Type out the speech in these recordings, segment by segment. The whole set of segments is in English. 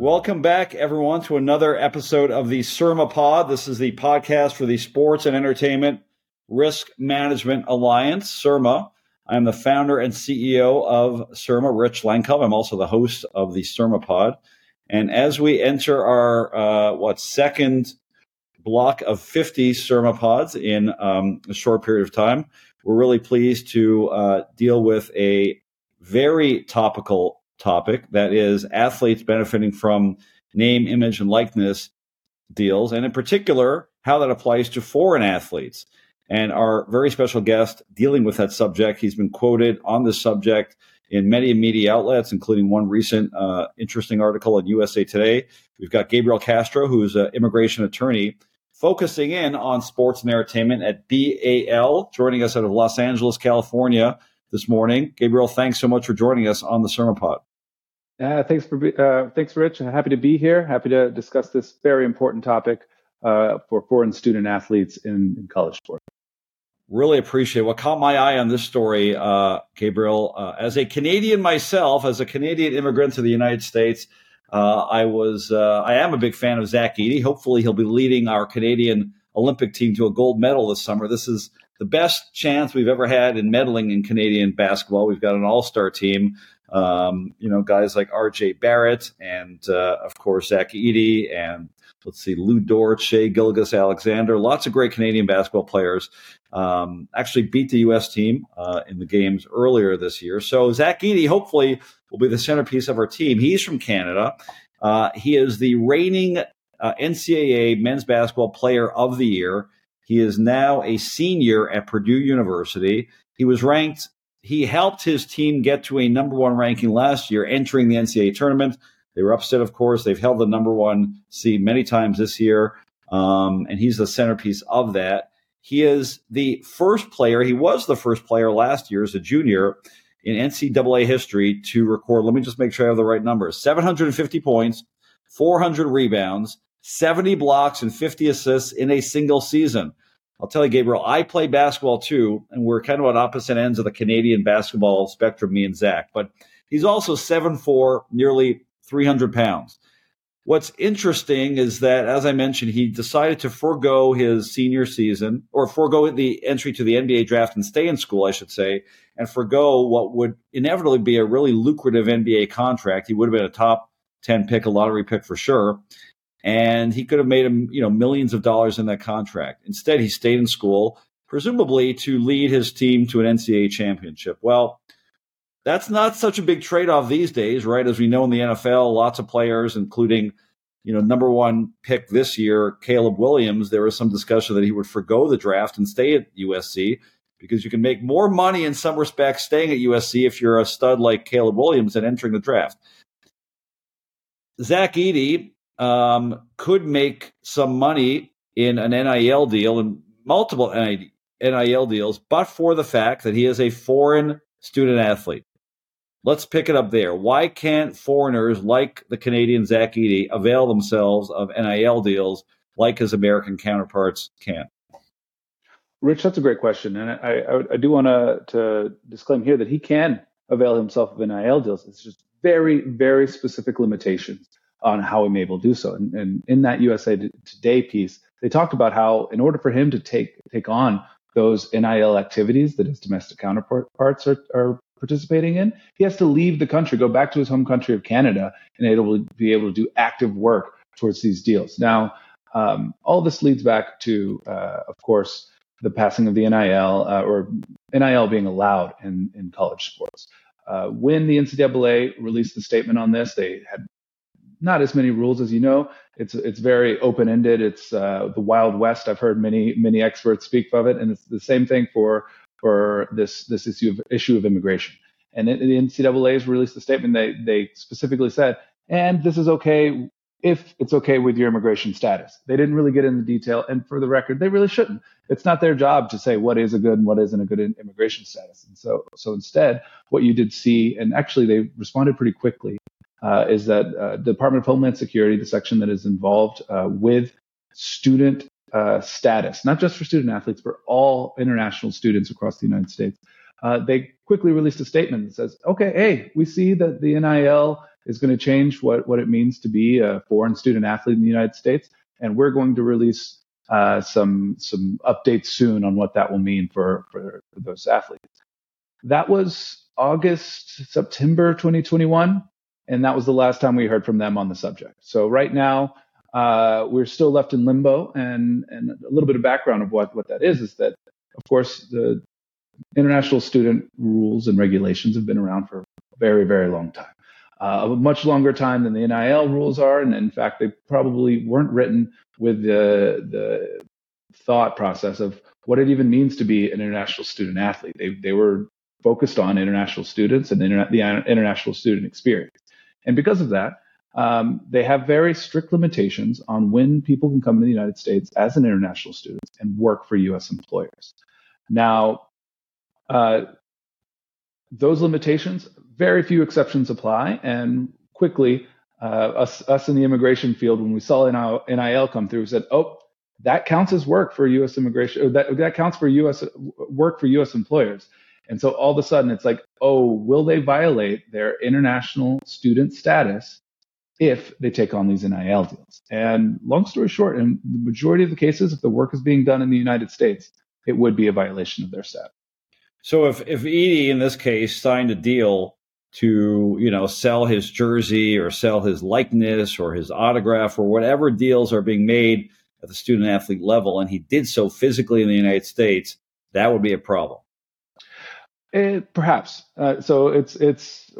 Welcome back, everyone, to another episode of the SERMA Pod. This is the podcast for the Sports and Entertainment Risk Management Alliance, SERMA. I'm the founder and CEO of SERMA, Rich Lenkov. I'm also the host of the SERMA Pod. And as we enter our, uh, what, second block of 50 SERMA pods in um, a short period of time, we're really pleased to uh, deal with a very topical topic that is athletes benefiting from name, image, and likeness deals, and in particular, how that applies to foreign athletes. And our very special guest dealing with that subject, he's been quoted on this subject in many media outlets, including one recent uh, interesting article in USA Today. We've got Gabriel Castro, who's an immigration attorney, focusing in on sports and entertainment at BAL, joining us out of Los Angeles, California this morning. Gabriel, thanks so much for joining us on the SERMA Pod. Uh, thanks for uh, thanks, Rich. Happy to be here. Happy to discuss this very important topic uh, for foreign student athletes in, in, college sports. Really appreciate what caught my eye on this story, uh, Gabriel. Uh, as a Canadian myself, as a Canadian immigrant to the United States, uh, I was I am a big fan of Zach Edey. Hopefully, he'll be leading our Canadian Olympic team to a gold medal this summer. This is the best chance we've ever had in medaling in Canadian basketball. We've got an all-star team. Um, you know, guys like R.J. Barrett and, uh, of course, Zach Edey and let's see, Lu Dort, Shai Gilgeous-Alexander, lots of great Canadian basketball players. Um, actually beat the U.S. team uh, in the games earlier this year. So Zach Edey hopefully will be the centerpiece of our team. He's from Canada. Uh, he is the reigning uh, NCAA men's basketball player of the year. He is now a senior at Purdue University. He was ranked he helped his team get to a number one ranking last year, entering the NCAA tournament. They were upset, of course. They've held the number one seed many times this year, um, and he's the centerpiece of that. He is the first player, he was the first player last year as a junior in NCAA history to record, let me just make sure I have the right numbers 750 points, 400 rebounds, 70 blocks, and 50 assists in a single season. I'll tell you, Gabriel, I play basketball too, and we're kind of on opposite ends of the Canadian basketball spectrum, me and Zach. But he's also seven four, nearly 300 pounds. What's interesting is that, as I mentioned, he decided to forego his senior season or forego the entry to the NBA draft and stay in school, I should say, and forego what would inevitably be a really lucrative NBA contract. He would have been a top 10 pick, a lottery pick for sure and he could have made him, you know, millions of dollars in that contract. Instead, he stayed in school, presumably to lead his team to an NCAA championship. Well, that's not such a big trade-off these days, right? As we know in the NFL, lots of players, including, you know, number one pick this year, Caleb Williams, there was some discussion that he would forego the draft and stay at USC because you can make more money in some respects staying at USC if you're a stud like Caleb Williams and entering the draft. Zach Edey um, could make some money in an NIL deal and multiple NIL deals, but for the fact that he is a foreign student athlete. Let's pick it up there. Why can't foreigners like the Canadian Zach Edey avail themselves of NIL deals like his American counterparts can? Rich, that's a great question, and I, I, I do want to disclaim here that he can avail himself of NIL deals. It's just very, very specific limitations on how he may be able to do so. And, and in that USA Today piece, they talked about how in order for him to take take on those NIL activities that his domestic counterparts are, are participating in, he has to leave the country, go back to his home country of Canada, and able be able to do active work towards these deals. Now, um, all this leads back to, uh, of course, the passing of the NIL uh, or NIL being allowed in, in college sports. Uh, when the NCAA released the statement on this, they had not as many rules as you know. It's it's very open ended. It's uh, the wild west. I've heard many many experts speak of it, and it's the same thing for for this this issue of issue of immigration. And it, the NCAA has released a statement. They they specifically said, and this is okay if it's okay with your immigration status. They didn't really get into detail, and for the record, they really shouldn't. It's not their job to say what is a good and what isn't a good immigration status. And so so instead, what you did see, and actually they responded pretty quickly uh, is that uh, Department of Homeland Security, the section that is involved uh, with student uh, status, not just for student athletes, but all international students across the United States, uh, they quickly released a statement that says, okay, hey, we see that the NIL is going to change what, what it means to be a foreign student athlete in the United States. And we're going to release uh, some some updates soon on what that will mean for, for, for those athletes. That was August, September 2021, and that was the last time we heard from them on the subject. So right now, uh, we're still left in limbo. And, and a little bit of background of what, what that is is that, of course, the international student rules and regulations have been around for a very, very long time. Uh, a much longer time than the NIL rules are. And in fact, they probably weren't written with the, the thought process of what it even means to be an international student athlete. They, they were focused on international students and the, interna- the international student experience. And because of that, um, they have very strict limitations on when people can come to the United States as an international student and work for U.S. employers. Now, uh, those limitations, very few exceptions apply, and quickly, uh, us, us in the immigration field, when we saw NIL come through, we said, "Oh, that counts as work for U.S. immigration. that that counts for U.S. work for U.S. employers." And so all of a sudden, it's like, "Oh, will they violate their international student status if they take on these NIL deals?" And long story short, in the majority of the cases, if the work is being done in the United States, it would be a violation of their status. So if if Edey in this case signed a deal to you know sell his jersey or sell his likeness or his autograph or whatever deals are being made at the student athlete level, and he did so physically in the United States, that would be a problem. It, eh, perhaps. Uh, so it's it's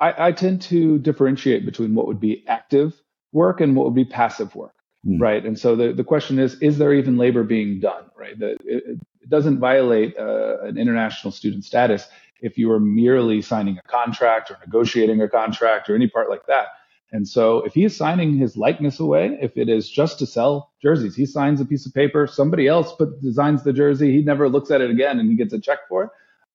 I, I, tend to differentiate between what would be active work and what would be passive work, mm. right? And so the, the question is, is there even labor being done, right? The, it, it doesn't violate uh, an international student status if you are merely signing a contract or negotiating a contract or any part like that. And so if he is signing his likeness away, if it is just to sell jerseys, he signs a piece of paper, somebody else put, designs the jersey, he never looks at it again and he gets a check for it.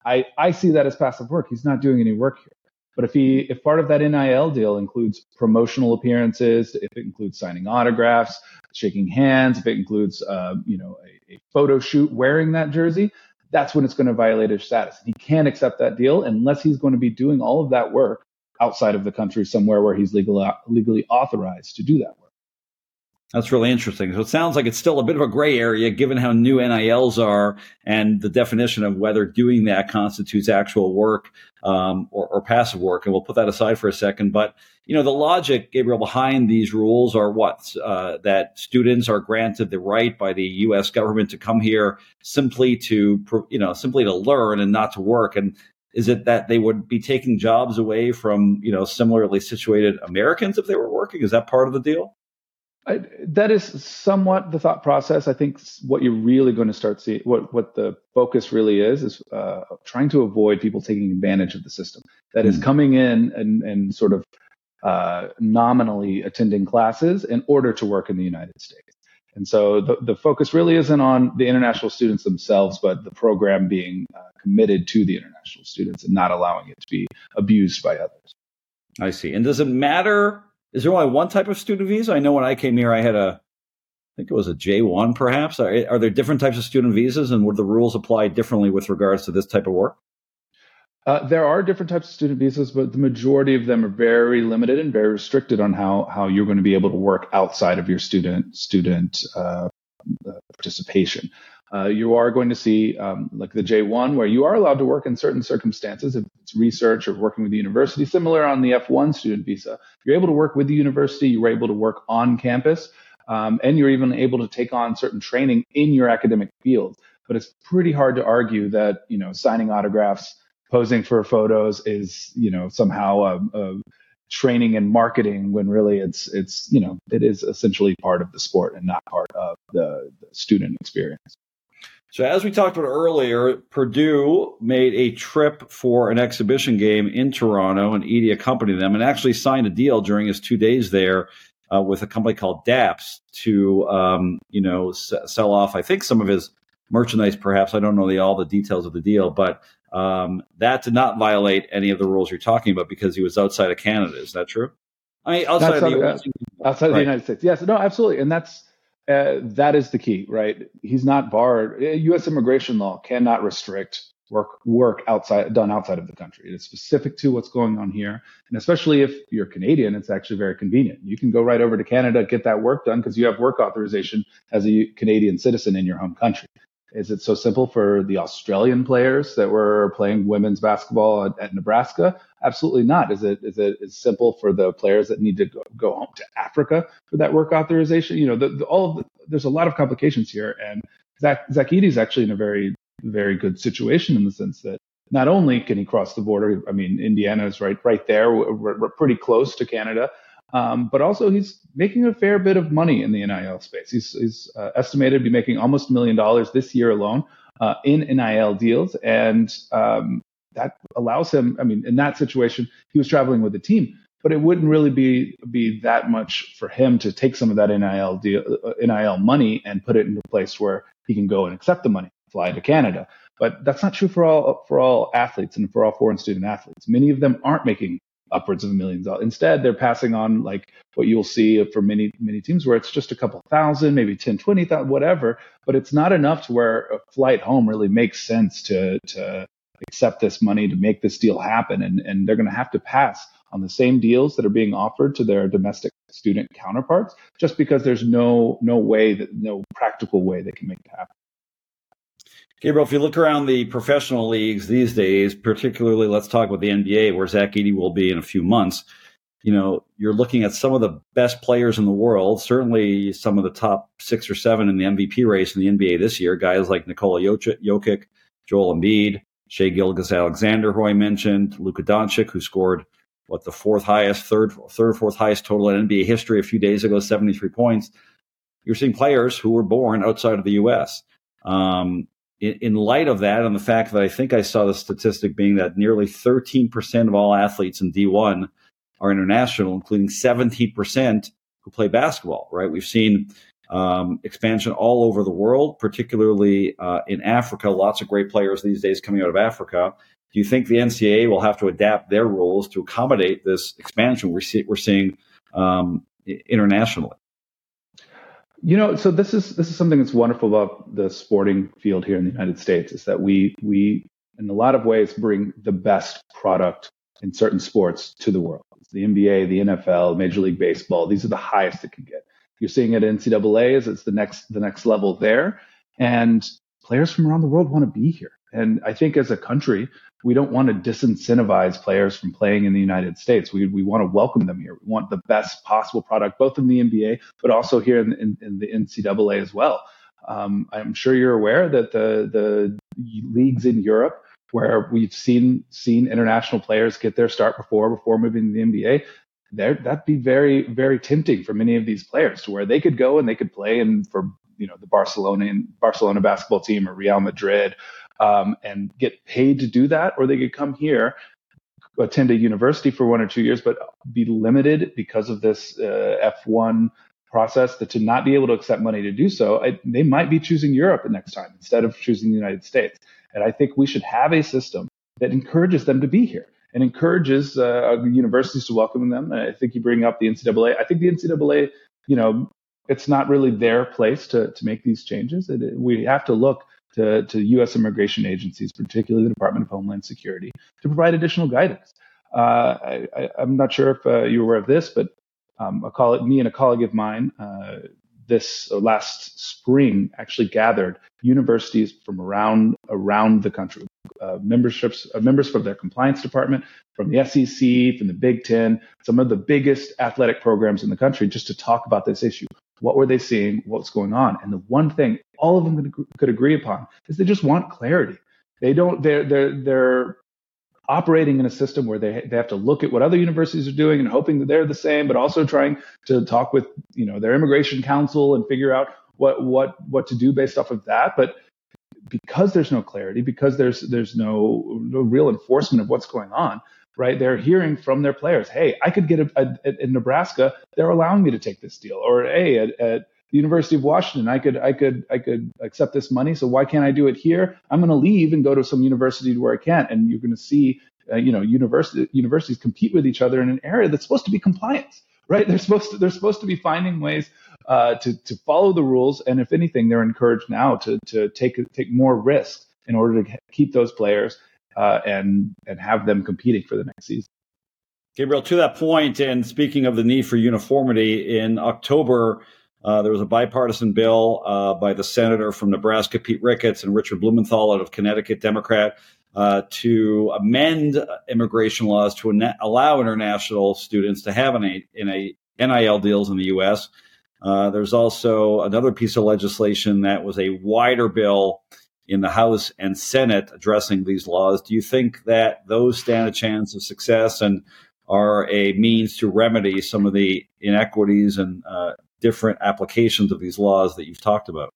I, I see that as passive work. He's not doing any work here. But if he, if part of that NIL deal includes promotional appearances, if it includes signing autographs, shaking hands, if it includes, uh, you know, a, a, photo shoot wearing that jersey, that's when it's going to violate his status. He can't accept that deal unless he's going to be doing all of that work outside of the country somewhere where he's legally legally authorized to do that work. That's really interesting. So it sounds like it's still a bit of a gray area given how new NILs are and the definition of whether doing that constitutes actual work um, or, or, passive work. And we'll put that aside for a second. But, you know, the logic, Gabriel, behind these rules are what? Uh, that students are granted the right by the U.S. government to come here simply to, you know, simply to learn and not to work. And is it that they would be taking jobs away from, you know, similarly situated Americans if they were working? Is that part of the deal? I, that is somewhat the thought process. I think what you're really going to start seeing, what what the focus really is, is uh, trying to avoid people taking advantage of the system. That mm. is hmm. coming in and and sort of uh, nominally attending classes in order to work in the United States. And so the, the focus really isn't on the international students themselves, but the program being uh, committed to the international students and not allowing it to be abused by others. I see. And does it matter is there only one type of student visa? I know when I came here, I had a, I think it was a J1 perhaps. Are, are there different types of student visas and would the rules apply differently with regards to this type of work? Uh, there are different types of student visas, but the majority of them are very limited and very restricted on how, how you're going to be able to work outside of your student student uh, participation uh, you are going to see um, like the J1 where you are allowed to work in certain circumstances if it's research or working with the university. Similar on the F1 student visa, you're able to work with the university. You're able to work on campus, um, and you're even able to take on certain training in your academic field. But it's pretty hard to argue that you know signing autographs, posing for photos is you know somehow a, a training and marketing when really it's it's you know it is essentially part of the sport and not part of the, the student experience. So, as we talked about earlier, Purdue made a trip for an exhibition game in Toronto, and Edey accompanied them and actually signed a deal during his two days there uh, with a company called DAPS to, um, you know, s- sell off. I think some of his merchandise, perhaps. I don't know the, all the details of the deal, but um, that did not violate any of the rules you're talking about because he was outside of Canada. Is that true? I mean, outside, outside of the, uh, outside right. of the United States. Yes, no, absolutely, and that's uh, that is the key, right? He's not barred. U.S. Uh, immigration law cannot restrict work work outside done outside of the country. It is specific to what's going on here, and especially if you're Canadian, it's actually very convenient. You can go right over to Canada, get that work done because you have work authorization as a Canadian citizen in your home country. Is it so simple for the Australian players that were playing women's basketball at, at Nebraska? Absolutely not. Is it is it as simple for the players that need to go, go home to Africa for that work authorization? You know, the, the, all the, there's a lot of complications here, and Zach Edey is actually in a very very good situation in the sense that not only can he cross the border, I mean, Indiana is right right there. We're, we're pretty close to Canada, um, but also he's making a fair bit of money in the NIL space. He's, he's uh, estimated to be making almost a million dollars this year alone uh, in NIL deals, and um, that allows him. I mean, in that situation, he was traveling with the team, but it wouldn't really be be that much for him to take some of that NIL deal, uh, NIL money and put it in a place where he can go and accept the money fly to Canada. But that's not true for all for all athletes and for all foreign student athletes. Many of them aren't making upwards of a million dollars. Instead, they're passing on like what you'll see for many many teams where it's just a couple thousand, maybe 10, 20,000, whatever. But it's not enough to where a flight home really makes sense to to accept this money to make this deal happen. And and they're going to have to pass on the same deals that are being offered to their domestic student counterparts, just because there's no no way that no practical way they can make it happen. Gabriel, if you look around the professional leagues these days, particularly let's talk about the NBA, where Zach Edey will be in a few months. You know, you're looking at some of the best players in the world, certainly some of the top six or seven in the MVP race in the NBA this year. Guys like Nikola Jokic, Joel Embiid, Shai Gilgeous-Alexander, who I mentioned, Luka Doncic, who scored what the fourth highest, third, third, fourth highest total in NBA history a few days ago, 73 points. You're seeing players who were born outside of the U.S. Um, in, in light of that, and the fact that I think I saw the statistic being that nearly 13% of all athletes in D1 are international, including 17% who play basketball, right? We've seen um, expansion all over the world, particularly uh, in Africa. Lots of great players these days coming out of Africa. Do you think the NCAA will have to adapt their rules to accommodate this expansion we're, see, we're seeing um, internationally? You know, so this is this is something that's wonderful about the sporting field here in the United States is that we we in a lot of ways bring the best product in certain sports to the world. It's the NBA, the NFL, Major League Baseball. These are the highest it can get. You're seeing it in NCAA as it's the next the next level there, and players from around the world want to be here. And I think as a country, we don't want to disincentivize players from playing in the United States. We, we want to welcome them here. We want the best possible product, both in the NBA, but also here in, in, in the NCAA as well. Um, I'm sure you're aware that the, the leagues in Europe where we've seen, seen international players get their start before, before moving to the NBA, there, that'd be very, very tempting for many of these players to where they could go and they could play and for, you know, the Barcelona Barcelona basketball team or Real Madrid um, and get paid to do that, or they could come here, attend a university for one or two years, but be limited because of this uh, F1 process that to not be able to accept money to do so, I, they might be choosing Europe next time instead of choosing the United States. And I think we should have a system that encourages them to be here and encourages uh, universities to welcome them. And I think you bring up the NCAA. I think the NCAA, you know, it's not really their place to, to make these changes. It, we have to look to, to U.S. immigration agencies, particularly the Department of Homeland Security, to provide additional guidance. Uh, I, am not sure if uh, you're aware of this, but um, a colleague, me and a colleague of mine uh, this uh, last spring actually gathered universities from around around the country, uh, memberships, uh, members from their compliance department, from the SEC, from the Big Ten, some of the biggest athletic programs in the country, just to talk about this issue. What were they seeing? What's going on? And the one thing all of them could, agree upon is they just want clarity. They don't. They're they're they're operating in a system where they they have to look at what other universities are doing and hoping that they're the same, but also trying to talk with you know their immigration counsel and figure out what what what to do based off of that. But because there's no clarity, because there's there's no no real enforcement of what's going on, right? They're hearing from their players, hey, I could get a, a, in Nebraska, they're allowing me to take this deal, or hey, at, at the University of Washington. I could, I could, I could accept this money. So why can't I do it here? I'm going to leave and go to some university where I can't. And you're going to see, uh, you know, university, universities compete with each other in an area that's supposed to be compliance, right? They're supposed to, they're supposed to be finding ways uh, to to follow the rules. And if anything, they're encouraged now to to take take more risks in order to keep those players uh, and and have them competing for the next season. Gabriel, to that point, and speaking of the need for uniformity, in October, uh, there was a bipartisan bill uh, by the senator from Nebraska, Pete Ricketts, and Richard Blumenthal out of Connecticut, Democrat, uh, to amend immigration laws to allow international students to have an, in a NIL deals in the U.S. Uh, there's also another piece of legislation that was a wider bill in the House and Senate addressing these laws. Do you think that those stand a chance of success and are a means to remedy some of the inequities and uh, different applications of these laws that you've talked about?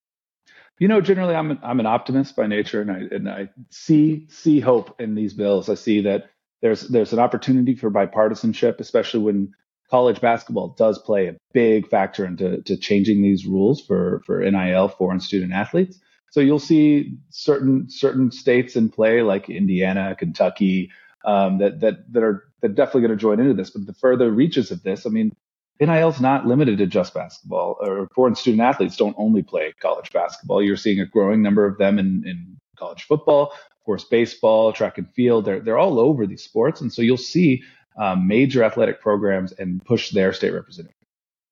You know, generally, I'm an, I'm an optimist by nature, and I and I see see hope in these bills. I see that there's there's an opportunity for bipartisanship, especially when college basketball does play a big factor into to changing these rules for for NIL foreign student athletes. So you'll see certain certain states in play like Indiana, Kentucky, um, that that that are that definitely going to join into this. But the further reaches of this, I mean, NIL is not limited to just basketball. Or foreign student athletes don't only play college basketball. You're seeing a growing number of them in, in college football, of course, baseball, track and field. They're they're all over these sports, and so you'll see um, major athletic programs and push their state representative.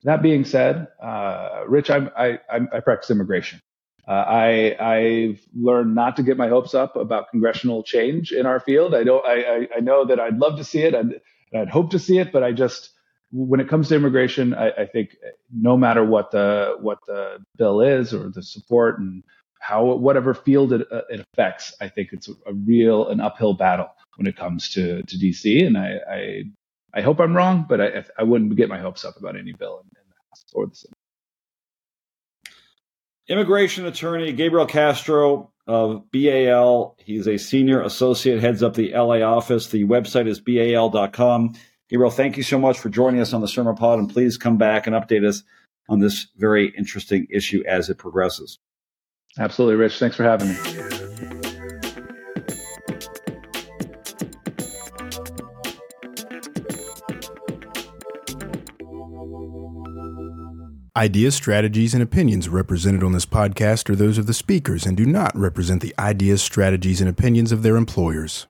That being said, uh, Rich, I'm, I, I practice immigration. Uh, I I've learned not to get my hopes up about congressional change in our field. I don't. I I, know that I'd love to see it. I'd, I'd hope to see it, but I just when it comes to immigration, I, I, think no matter what the what the bill is or the support and how whatever field it, uh, it affects, I think it's a, real an uphill battle when it comes to to DC. And I I, I hope I'm wrong, but I I wouldn't get my hopes up about any bill in, in the House or the Senate. Immigration attorney Gabriel Castro of BAL. He's a senior associate, heads up the LA office. The website is bal.com. Gabriel, thank you so much for joining us on the SERMA Pod, and please come back and update us on this very interesting issue as it progresses. Absolutely, Rich. Thanks for having me. Ideas, strategies, and opinions represented on this podcast are those of the speakers and do not represent the ideas, strategies, and opinions of their employers.